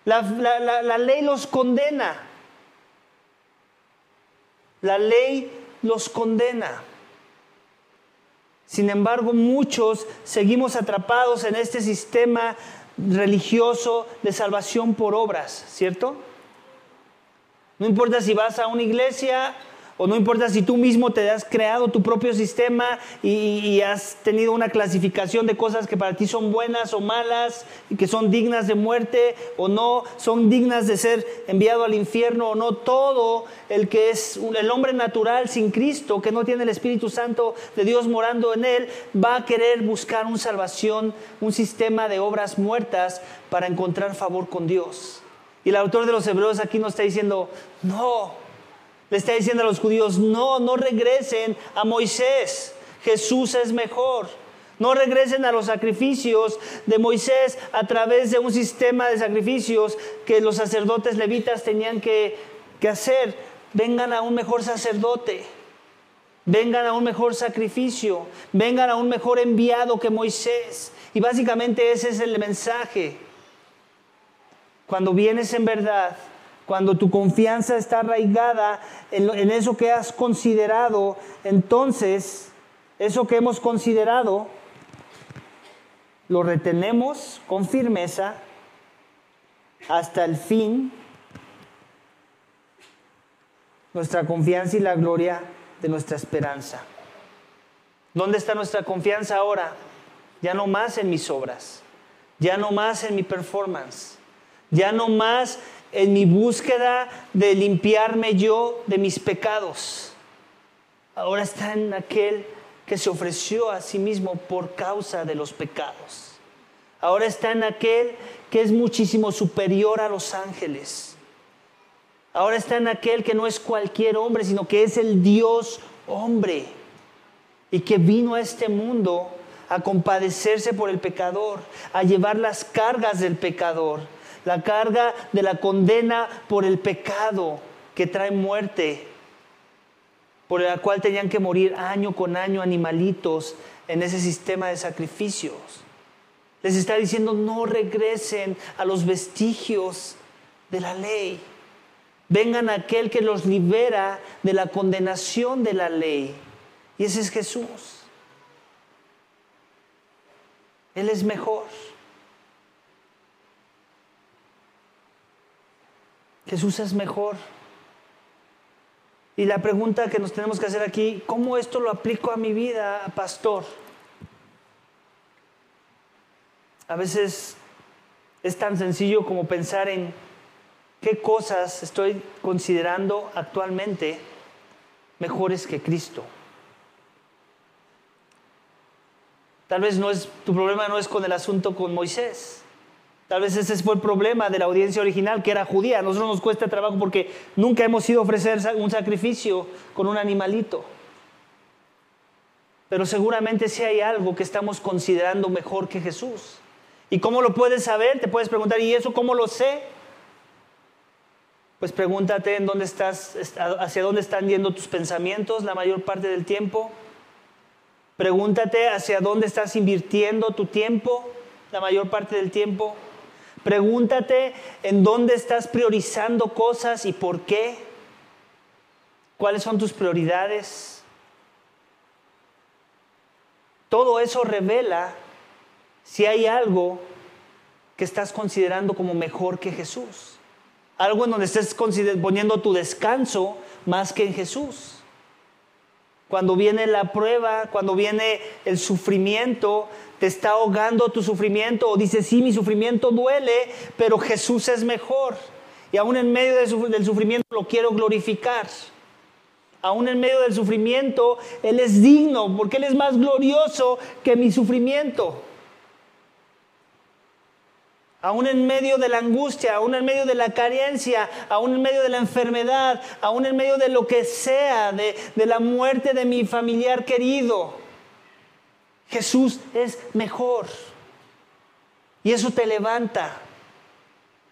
La, la ley los condena. La ley los condena. Sin embargo, muchos seguimos atrapados en este sistema religioso de salvación por obras, ¿cierto? No importa si vas a una iglesia o no importa si tú mismo te has creado tu propio sistema y, has tenido una clasificación de cosas que para ti son buenas o malas y que son dignas de muerte o no, son dignas de ser enviado al infierno o no. Todo el que es el hombre natural sin Cristo, que no tiene el Espíritu Santo de Dios morando en él, va a querer buscar una salvación, un sistema de obras muertas para encontrar favor con Dios. Y el autor de los Hebreos aquí nos está diciendo, no, le está diciendo a los judíos, no, no regresen a Moisés, Jesús es mejor. No regresen a los sacrificios de Moisés a través de un sistema de sacrificios que los sacerdotes levitas tenían que, que hacer. Vengan a un mejor sacerdote. Vengan a un mejor sacrificio. Vengan a un mejor enviado que Moisés. Y básicamente ese es el mensaje. Cuando vienes en verdad, cuando tu confianza está arraigada en, eso que has considerado, entonces eso que hemos considerado lo retenemos con firmeza hasta el fin, nuestra confianza y la gloria de nuestra esperanza. ¿Dónde está nuestra confianza ahora? Ya no más en mis obras, ya no más en mi performance, ya no más en mi búsqueda de limpiarme yo de mis pecados. Ahora está en aquel que se ofreció a sí mismo por causa de los pecados. Ahora está en aquel que es muchísimo superior a los ángeles. Ahora está en aquel que no es cualquier hombre, sino que es el Dios hombre y que vino a este mundo a compadecerse por el pecador, a llevar las cargas del pecador la carga de la condena por el pecado que trae muerte, por la cual tenían que morir año con año animalitos en ese sistema de sacrificios. Les está diciendo, no regresen a los vestigios de la ley. Vengan a aquel que los libera de la condenación de la ley. Y ese es Jesús. Él es mejor. Jesús es mejor. Y la pregunta que nos tenemos que hacer aquí, ¿cómo esto lo aplico a mi vida, pastor? A veces es tan sencillo como pensar en qué cosas estoy considerando actualmente mejores que Cristo. Tal vez no es, tu problema no es con el asunto con Moisés. Tal vez ese fue el problema de la audiencia original, que era judía. A nosotros nos cuesta trabajo porque nunca hemos ido a ofrecer un sacrificio con un animalito. Pero seguramente sí hay algo que estamos considerando mejor que Jesús. ¿Y cómo lo puedes saber? Te puedes preguntar, ¿y eso cómo lo sé? Pues pregúntate en dónde estás, hacia dónde están yendo tus pensamientos la mayor parte del tiempo. Pregúntate hacia dónde estás invirtiendo tu tiempo la mayor parte del tiempo. Pregúntate en dónde estás priorizando cosas y por qué. ¿Cuáles son tus prioridades? Todo eso revela si hay algo que estás considerando como mejor que Jesús. Algo en donde estés poniendo tu descanso más que en Jesús. Cuando viene la prueba, cuando viene el sufrimiento, te está ahogando tu sufrimiento o dices, sí, mi sufrimiento duele, pero Jesús es mejor. Y aún en medio del sufrimiento lo quiero glorificar. Aún en medio del sufrimiento, Él es digno porque Él es más glorioso que mi sufrimiento. Aún en medio de la angustia, aún en medio de la carencia, aún en medio de la enfermedad, aún en medio de lo que sea, de, de la muerte de mi familiar querido, Jesús es mejor. Y eso te levanta.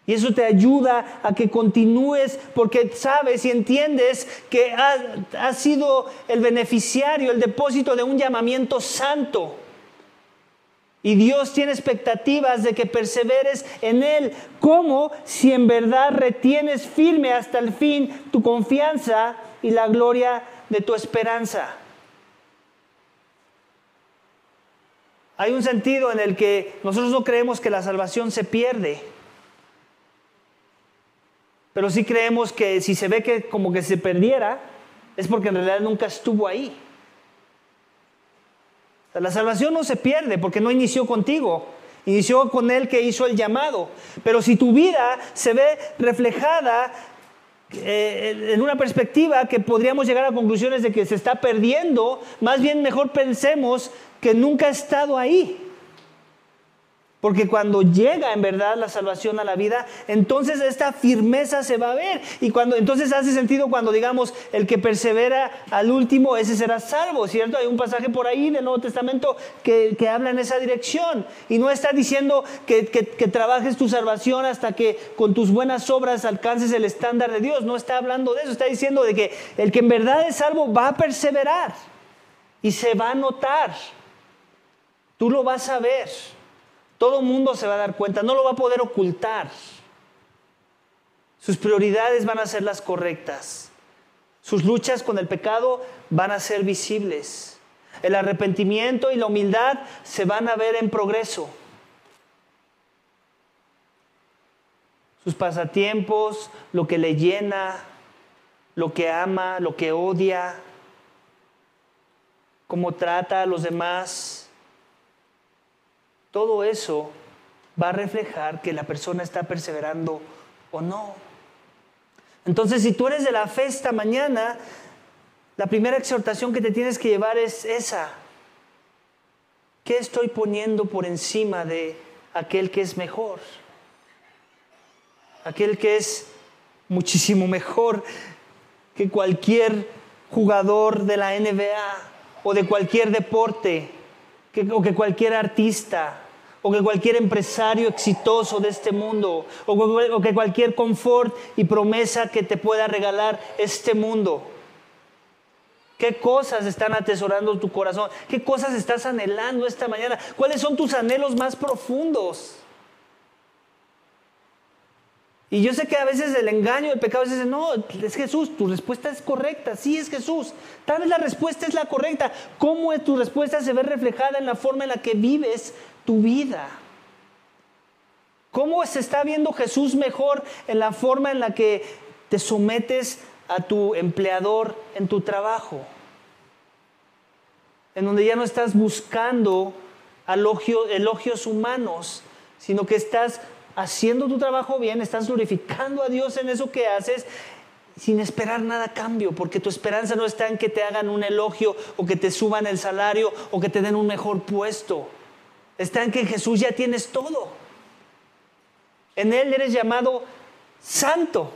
Y eso te ayuda a que continúes porque sabes y entiendes que has sido el beneficiario, el depósito de un llamamiento santo. Y Dios tiene expectativas de que perseveres en Él, como si en verdad retienes firme hasta el fin tu confianza y la gloria de tu esperanza. Hay un sentido en el que nosotros no creemos que la salvación se pierde, pero sí creemos que si se ve que como que se perdiera, es porque en realidad nunca estuvo ahí. La salvación no se pierde porque no inició contigo, inició con el que hizo el llamado. Pero si tu vida se ve reflejada eh, en una perspectiva que podríamos llegar a conclusiones de que se está perdiendo, más bien mejor pensemos que nunca ha estado ahí. Porque cuando llega en verdad la salvación a la vida, entonces esta firmeza se va a ver. Y cuando entonces hace sentido cuando digamos el que persevera al último, ese será salvo, ¿cierto? Hay un pasaje por ahí del Nuevo Testamento que, habla en esa dirección. Y no está diciendo que, que trabajes tu salvación hasta que con tus buenas obras alcances el estándar de Dios. No está hablando de eso. Está diciendo de que el que en verdad es salvo va a perseverar y se va a notar. Tú lo vas a ver. Todo mundo se va a dar cuenta, no lo va a poder ocultar. Sus prioridades van a ser las correctas. Sus luchas con el pecado van a ser visibles. El arrepentimiento y la humildad se van a ver en progreso. Sus pasatiempos, lo que le llena, lo que ama, lo que odia, cómo trata a los demás, todo eso va a reflejar que la persona está perseverando o no. Entonces, si tú eres de la fe esta mañana, la primera exhortación que te tienes que llevar es esa. ¿Qué estoy poniendo por encima de aquel que es mejor? Aquel que es muchísimo mejor que cualquier jugador de la NBA o de cualquier deporte o que cualquier artista, o que cualquier empresario exitoso de este mundo, o que cualquier confort y promesa que te pueda regalar este mundo. ¿Qué cosas están atesorando tu corazón? ¿Qué cosas estás anhelando esta mañana? ¿Cuáles son tus anhelos más profundos? Y yo sé que a veces el engaño, el pecado, dice, no, es Jesús, tu respuesta es correcta, sí es Jesús. Tal vez la respuesta es la correcta. ¿Cómo tu respuesta se ve reflejada en la forma en la que vives tu vida? ¿Cómo se está viendo Jesús mejor en la forma en la que te sometes a tu empleador en tu trabajo? En donde ya no estás buscando elogios humanos, sino que estás haciendo tu trabajo bien, estás glorificando a Dios en eso que haces sin esperar nada a cambio, porque tu esperanza no está en que te hagan un elogio o que te suban el salario o que te den un mejor puesto. Está en que en Jesús ya tienes todo. En Él eres llamado santo.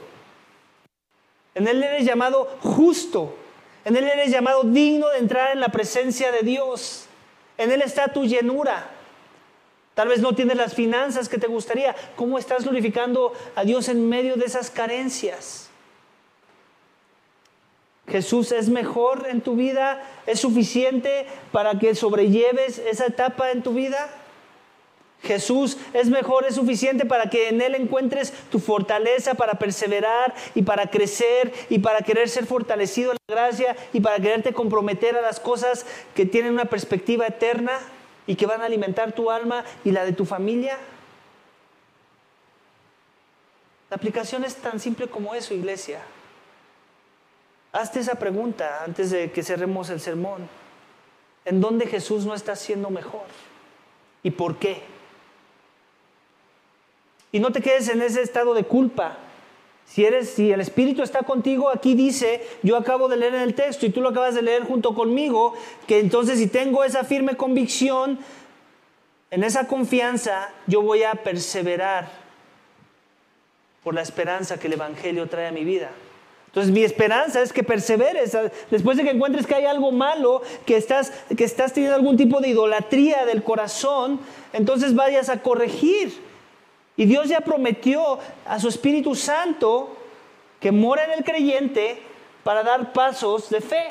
En Él eres llamado justo. En Él eres llamado digno de entrar en la presencia de Dios. En Él está tu llenura. Tal vez no tienes las finanzas que te gustaría. ¿Cómo estás glorificando a Dios en medio de esas carencias? Jesús es mejor en tu vida, es suficiente para que sobrelleves esa etapa en tu vida. Jesús es mejor, es suficiente para que en Él encuentres tu fortaleza para perseverar y para crecer y para querer ser fortalecido en la gracia y para quererte comprometer a las cosas que tienen una perspectiva eterna y que van a alimentar tu alma y la de tu familia? La aplicación es tan simple como eso, iglesia. Hazte esa pregunta antes de que cerremos el sermón. ¿En dónde Jesús no está siendo mejor? ¿Y por qué? Y no te quedes en ese estado de culpa, Si, eres, si el Espíritu está contigo, aquí dice, yo acabo de leer en el texto y tú lo acabas de leer junto conmigo, que entonces si tengo esa firme convicción, en esa confianza, yo voy a perseverar por la esperanza que el Evangelio trae a mi vida. Entonces mi esperanza es que perseveres. Después de que encuentres que hay algo malo, que estás, que estás teniendo algún tipo de idolatría del corazón, entonces vayas a corregir y Dios ya prometió a su Espíritu Santo que mora en el creyente para dar pasos de fe,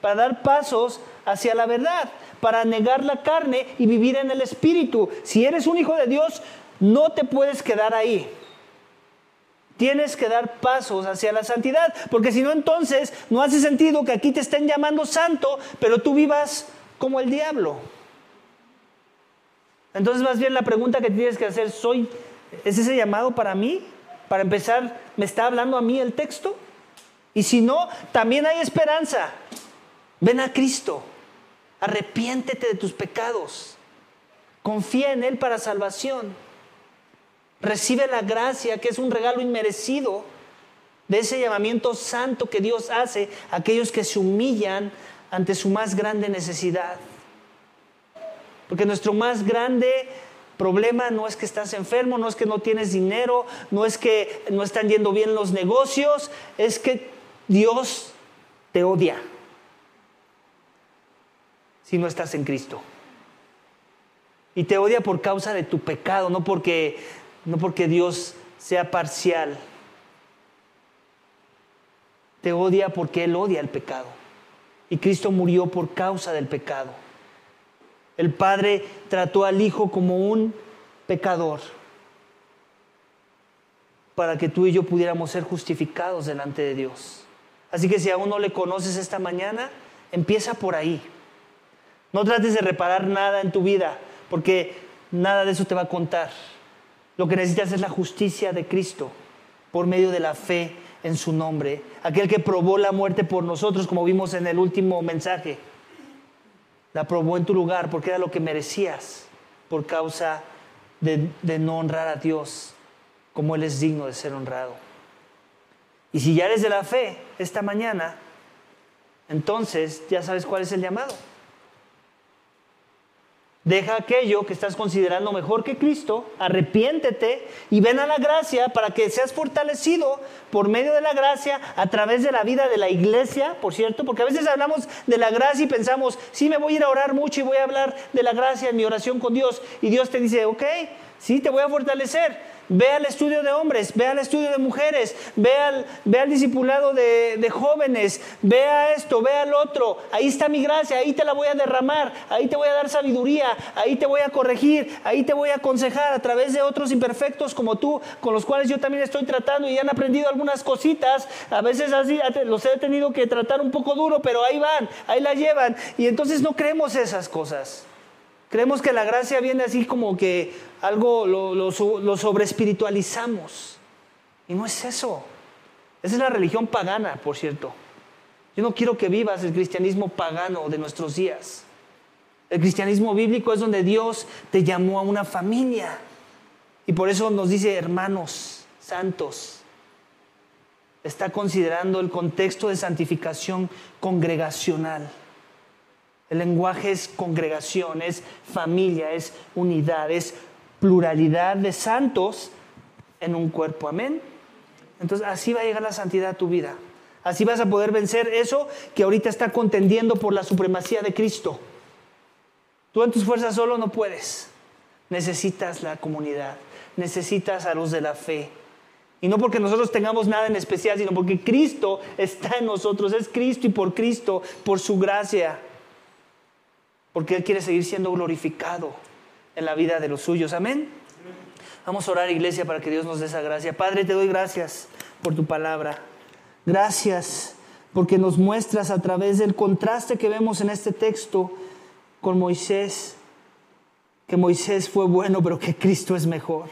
para dar pasos hacia la verdad, para negar la carne y vivir en el Espíritu. Si eres un hijo de Dios, no te puedes quedar ahí. Tienes que dar pasos hacia la santidad, porque si no entonces no hace sentido que aquí te estén llamando santo, pero tú vivas como el diablo. Entonces más bien la pregunta que tienes que hacer, ¿soy ¿Es ese llamado para mí? Para empezar, ¿me está hablando a mí el texto? Y si no, también hay esperanza. Ven a Cristo, arrepiéntete de tus pecados, confía en Él para salvación, recibe la gracia que es un regalo inmerecido de ese llamamiento santo que Dios hace a aquellos que se humillan ante su más grande necesidad. Porque nuestro más grande problema no es que estás enfermo, no es que no tienes dinero, no es que no están yendo bien los negocios, es que Dios te odia si no estás en Cristo. Y te odia por causa de tu pecado, no porque, no porque Dios sea parcial. Te odia porque Él odia el pecado. Y Cristo murió por causa del pecado. El Padre trató al Hijo como un pecador para que tú y yo pudiéramos ser justificados delante de Dios. Así que si aún no le conoces esta mañana, empieza por ahí. No trates de reparar nada en tu vida, porque nada de eso te va a contar. Lo que necesitas es la justicia de Cristo por medio de la fe en su nombre, aquel que probó la muerte por nosotros, como vimos en el último mensaje la probó en tu lugar porque era lo que merecías por causa de, de, no honrar a Dios como Él es digno de ser honrado. Y si ya eres de la fe esta mañana, entonces ya sabes cuál es el llamado. Deja aquello que estás considerando mejor que Cristo, arrepiéntete y ven a la gracia para que seas fortalecido por medio de la gracia a través de la vida de la iglesia, por cierto, porque a veces hablamos de la gracia y pensamos, sí me voy a ir a orar mucho y voy a hablar de la gracia en mi oración con Dios. Y Dios te dice, ok, sí, te voy a fortalecer Ve al estudio de hombres, ve al estudio de mujeres, ve al, ve al discipulado de, de, jóvenes, ve a esto, ve al otro. Ahí está mi gracia, ahí te la voy a derramar, ahí te voy a dar sabiduría, ahí te voy a corregir, ahí te voy a aconsejar a través de otros imperfectos como tú, con los cuales yo también estoy tratando y han aprendido algunas cositas. A veces así los he tenido que tratar un poco duro, pero ahí van, ahí la llevan. Y entonces no creemos esas cosas. Creemos que la gracia viene así como que algo lo, lo, lo sobreespiritualizamos. Y no es eso. Esa es la religión pagana, por cierto. Yo no quiero que vivas el cristianismo pagano de nuestros días. El cristianismo bíblico es donde Dios te llamó a una familia. Y por eso nos dice hermanos santos. Está considerando el contexto de santificación congregacional. El lenguaje es congregación, es familia, es unidad, es pluralidad de santos en un cuerpo. Amén. Entonces así va a llegar la santidad a tu vida. Así vas a poder vencer eso que ahorita está contendiendo por la supremacía de Cristo. Tú en tus fuerzas solo no puedes. Necesitas la comunidad, necesitas a los de la fe. Y no porque nosotros tengamos nada en especial, sino porque Cristo está en nosotros. Es Cristo y por Cristo, por su gracia porque Él quiere seguir siendo glorificado en la vida de los suyos. Amén. Vamos a orar, iglesia, para que Dios nos dé esa gracia. Padre, te doy gracias por tu palabra. Gracias porque nos muestras a través del contraste que vemos en este texto con Moisés, que Moisés fue bueno, pero que Cristo es mejor.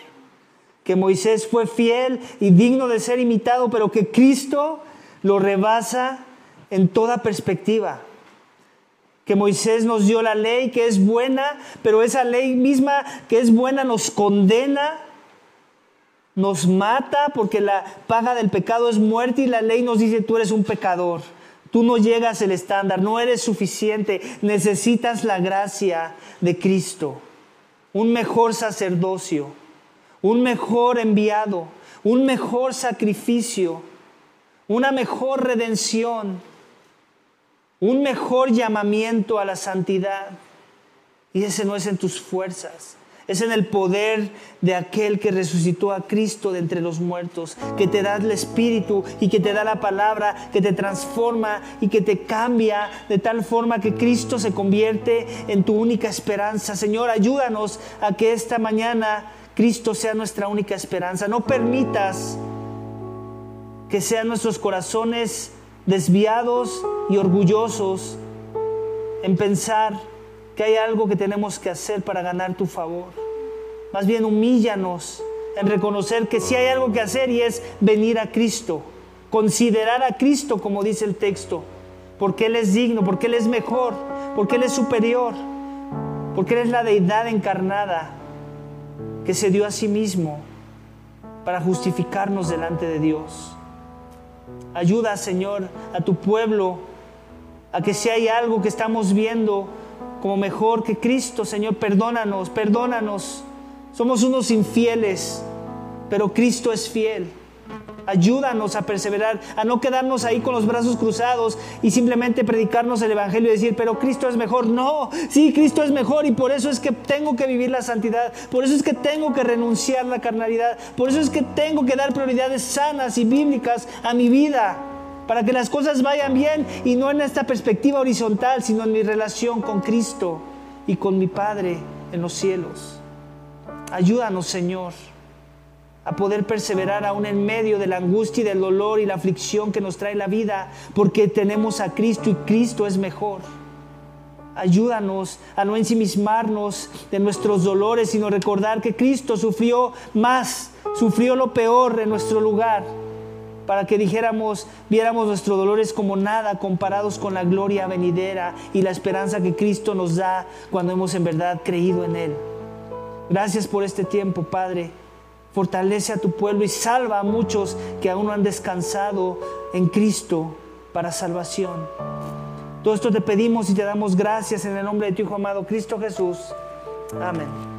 Que Moisés fue fiel y digno de ser imitado, pero que Cristo lo rebasa en toda perspectiva que Moisés nos dio la ley que es buena, pero esa ley misma que es buena nos condena nos mata porque la paga del pecado es muerte y la ley nos dice tú eres un pecador. Tú no llegas al estándar, no eres suficiente, necesitas la gracia de Cristo, un mejor sacerdocio, un mejor enviado, un mejor sacrificio, una mejor redención, un mejor llamamiento a la santidad. Y ese no es en tus fuerzas, es en el poder de aquel que resucitó a Cristo de entre los muertos, que te da el Espíritu y que te da la palabra, que te transforma y que te cambia de tal forma que Cristo se convierte en tu única esperanza. Señor, ayúdanos a que esta mañana Cristo sea nuestra única esperanza. No permitas que sean nuestros corazones desviados y orgullosos en pensar que hay algo que tenemos que hacer para ganar tu favor. Más bien humíllanos en reconocer que sí hay algo que hacer y es venir a Cristo, considerar a Cristo como dice el texto, porque Él es digno, porque Él es mejor, porque Él es superior, porque Él es la deidad encarnada que se dio a sí mismo para justificarnos delante de Dios. Ayuda, Señor, a tu pueblo a que si hay algo que estamos viendo como mejor que Cristo, Señor, perdónanos, perdónanos. Somos unos infieles, pero Cristo es fiel. Ayúdanos a perseverar, a no quedarnos ahí con los brazos cruzados y simplemente predicarnos el Evangelio y decir, pero Cristo es mejor. No, sí, Cristo es mejor y por eso es que tengo que vivir la santidad, por eso es que tengo que renunciar a la carnalidad, por eso es que tengo que dar prioridades sanas y bíblicas a mi vida para que las cosas vayan bien y no en esta perspectiva horizontal, sino en mi relación con Cristo y con mi Padre en los cielos. Ayúdanos, Señor a poder perseverar aún en medio de la angustia y del dolor y la aflicción que nos trae la vida, porque tenemos a Cristo y Cristo es mejor. Ayúdanos a no ensimismarnos de nuestros dolores, sino recordar que Cristo sufrió más, sufrió lo peor en nuestro lugar, para que dijéramos, viéramos nuestros dolores como nada comparados con la gloria venidera y la esperanza que Cristo nos da cuando hemos en verdad creído en Él. Gracias por este tiempo, Padre. Fortalece a tu pueblo y salva a muchos que aún no han descansado en Cristo para salvación. Todo esto te pedimos y te damos gracias en el nombre de tu Hijo amado Cristo Jesús. Amén.